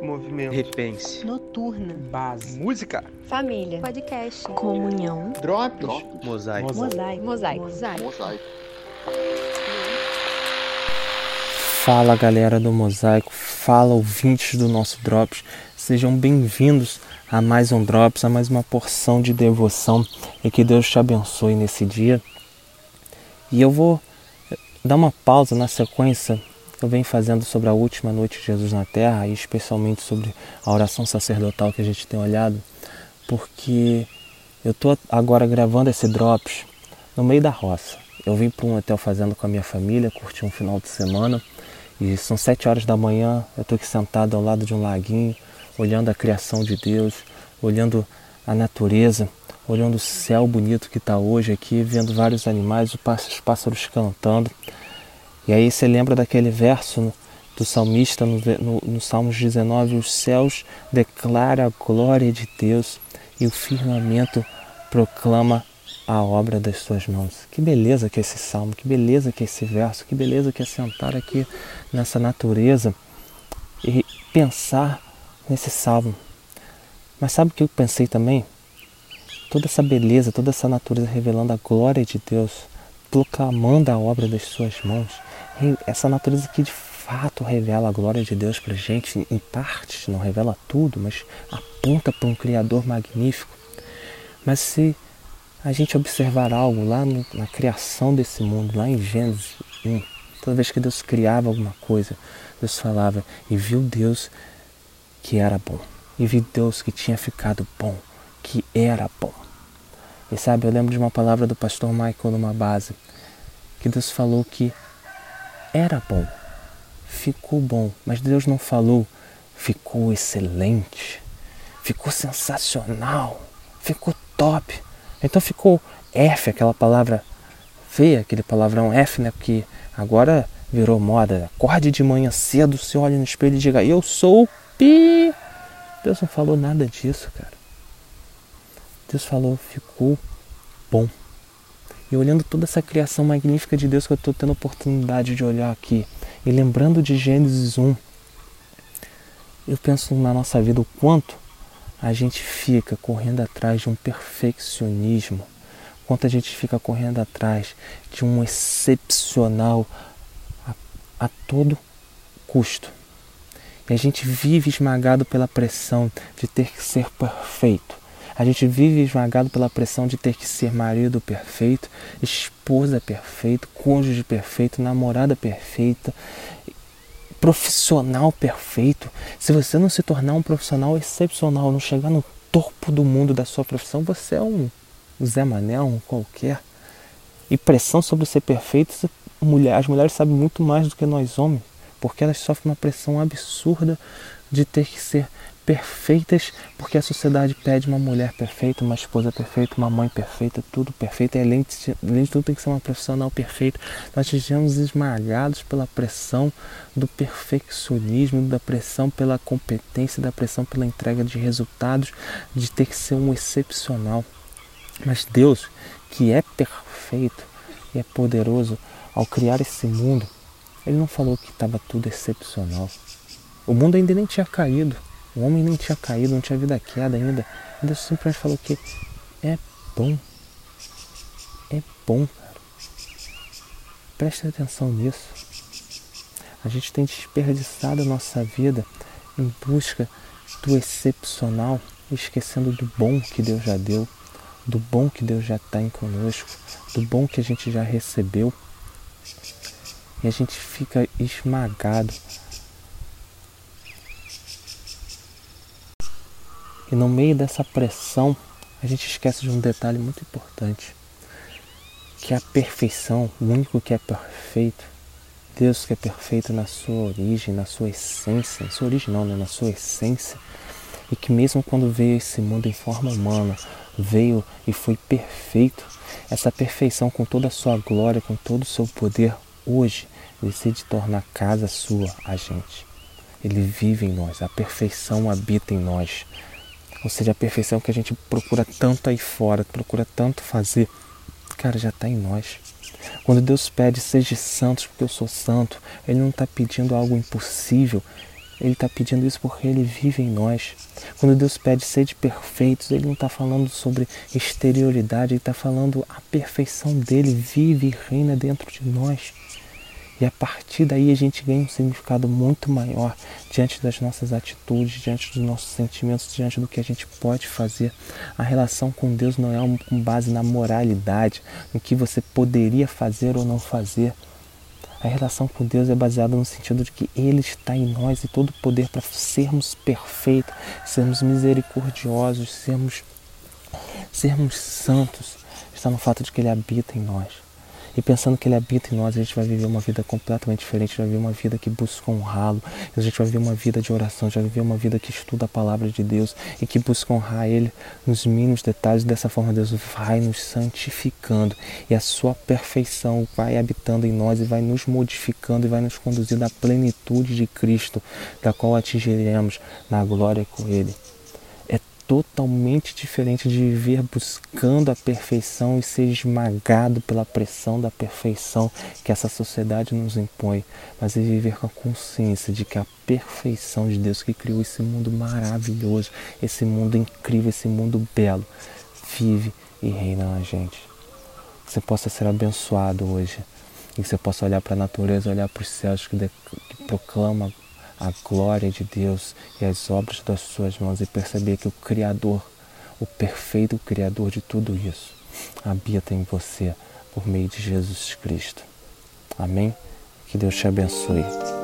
Movimento. Repense. Noturna. Base. Música. Família. Podcast. Comunhão. Drops. Mosaico. Mosaico. Mosaico. Mosaico. Fala galera do Mosaico, fala ouvintes do nosso Drops, sejam bem-vindos a mais um Drops, a mais uma porção de devoção e que Deus te abençoe nesse dia. E eu vou dar uma pausa na sequência eu venho fazendo sobre a última noite de Jesus na Terra e especialmente sobre a oração sacerdotal que a gente tem olhado, porque eu estou agora gravando esse Drops no meio da roça. Eu vim para um hotel fazendo com a minha família, curti um final de semana e são sete horas da manhã, eu estou aqui sentado ao lado de um laguinho, olhando a criação de Deus, olhando a natureza, olhando o céu bonito que está hoje aqui, vendo vários animais, os pássaros cantando. E aí você lembra daquele verso do salmista no, no, no Salmos 19, os céus declaram a glória de Deus e o firmamento proclama a obra das suas mãos. Que beleza que é esse salmo, que beleza que é esse verso, que beleza que é sentar aqui nessa natureza e pensar nesse salmo. Mas sabe o que eu pensei também? Toda essa beleza, toda essa natureza revelando a glória de Deus, proclamando a obra das suas mãos. Essa natureza que de fato revela a glória de Deus para gente, em partes, não revela tudo, mas aponta para um Criador magnífico. Mas se a gente observar algo lá no, na criação desse mundo, lá em Gênesis 1. Toda vez que Deus criava alguma coisa, Deus falava e viu Deus que era bom. E viu Deus que tinha ficado bom, que era bom. E sabe, eu lembro de uma palavra do pastor Michael numa base, que Deus falou que era bom, ficou bom, mas Deus não falou ficou excelente, ficou sensacional, ficou top. Então ficou F, aquela palavra feia, aquele palavrão F, né? Que agora virou moda. Acorde de manhã cedo, se olha no espelho e diga, eu sou pi. Deus não falou nada disso, cara. Deus falou, ficou bom. E olhando toda essa criação magnífica de Deus que eu estou tendo a oportunidade de olhar aqui, e lembrando de Gênesis 1, eu penso na nossa vida o quanto a gente fica correndo atrás de um perfeccionismo, quanto a gente fica correndo atrás de um excepcional a, a todo custo. E a gente vive esmagado pela pressão de ter que ser perfeito. A gente vive esmagado pela pressão de ter que ser marido perfeito, esposa perfeita, cônjuge perfeito, namorada perfeita, profissional perfeito, se você não se tornar um profissional excepcional, não chegar no topo do mundo da sua profissão, você é um Zé Manel, um qualquer. E pressão sobre ser perfeito, mulher, as mulheres sabem muito mais do que nós homens, porque elas sofrem uma pressão absurda de ter que ser perfeitas, porque a sociedade pede uma mulher perfeita, uma esposa perfeita, uma mãe perfeita, tudo perfeito. E além de, além de tudo, tem que ser uma profissional perfeita. Nós estamos esmagados pela pressão do perfeccionismo, da pressão pela competência, da pressão pela entrega de resultados, de ter que ser um excepcional. Mas Deus, que é perfeito e é poderoso, ao criar esse mundo, Ele não falou que estava tudo excepcional. O mundo ainda nem tinha caído. O homem nem tinha caído, não tinha vida queda ainda. Deus simplesmente falou que é bom. É bom, cara. Preste atenção nisso. A gente tem desperdiçado a nossa vida em busca do excepcional, esquecendo do bom que Deus já deu, do bom que Deus já está em conosco, do bom que a gente já recebeu. E a gente fica esmagado E no meio dessa pressão, a gente esquece de um detalhe muito importante, que é a perfeição, o único que é perfeito, Deus que é perfeito na sua origem, na sua essência, na sua origem não, né? na sua essência, e que mesmo quando veio esse mundo em forma humana, veio e foi perfeito, essa perfeição com toda a sua glória, com todo o seu poder, hoje decide tornar casa sua a gente. Ele vive em nós, a perfeição habita em nós. Ou seja, a perfeição que a gente procura tanto aí fora, procura tanto fazer, cara, já está em nós. Quando Deus pede, seja santos porque eu sou santo, Ele não está pedindo algo impossível, Ele está pedindo isso porque Ele vive em nós. Quando Deus pede sede perfeitos, Ele não está falando sobre exterioridade, Ele está falando a perfeição dele vive e reina dentro de nós. E a partir daí a gente ganha um significado muito maior diante das nossas atitudes, diante dos nossos sentimentos, diante do que a gente pode fazer. A relação com Deus não é com base na moralidade, no que você poderia fazer ou não fazer. A relação com Deus é baseada no sentido de que Ele está em nós e todo o poder para sermos perfeitos, sermos misericordiosos, sermos, sermos santos, está no fato de que Ele habita em nós. E pensando que Ele habita em nós, a gente vai viver uma vida completamente diferente, vai viver uma vida que busca honrá-lo, a gente vai viver uma vida de oração, gente vai viver uma vida que estuda a palavra de Deus e que busca honrar Ele nos mínimos detalhes. Dessa forma, Deus vai nos santificando e a Sua perfeição vai habitando em nós e vai nos modificando e vai nos conduzindo à plenitude de Cristo, da qual atingiremos na glória com Ele totalmente diferente de viver buscando a perfeição e ser esmagado pela pressão da perfeição que essa sociedade nos impõe, mas é viver com a consciência de que a perfeição de Deus que criou esse mundo maravilhoso, esse mundo incrível, esse mundo belo, vive e reina na gente. Que você possa ser abençoado hoje e que você possa olhar para a natureza, olhar para os céus que, que proclama a glória de Deus e as obras das suas mãos e perceber que o Criador, o perfeito Criador de tudo isso, habita em você por meio de Jesus Cristo. Amém? Que Deus te abençoe.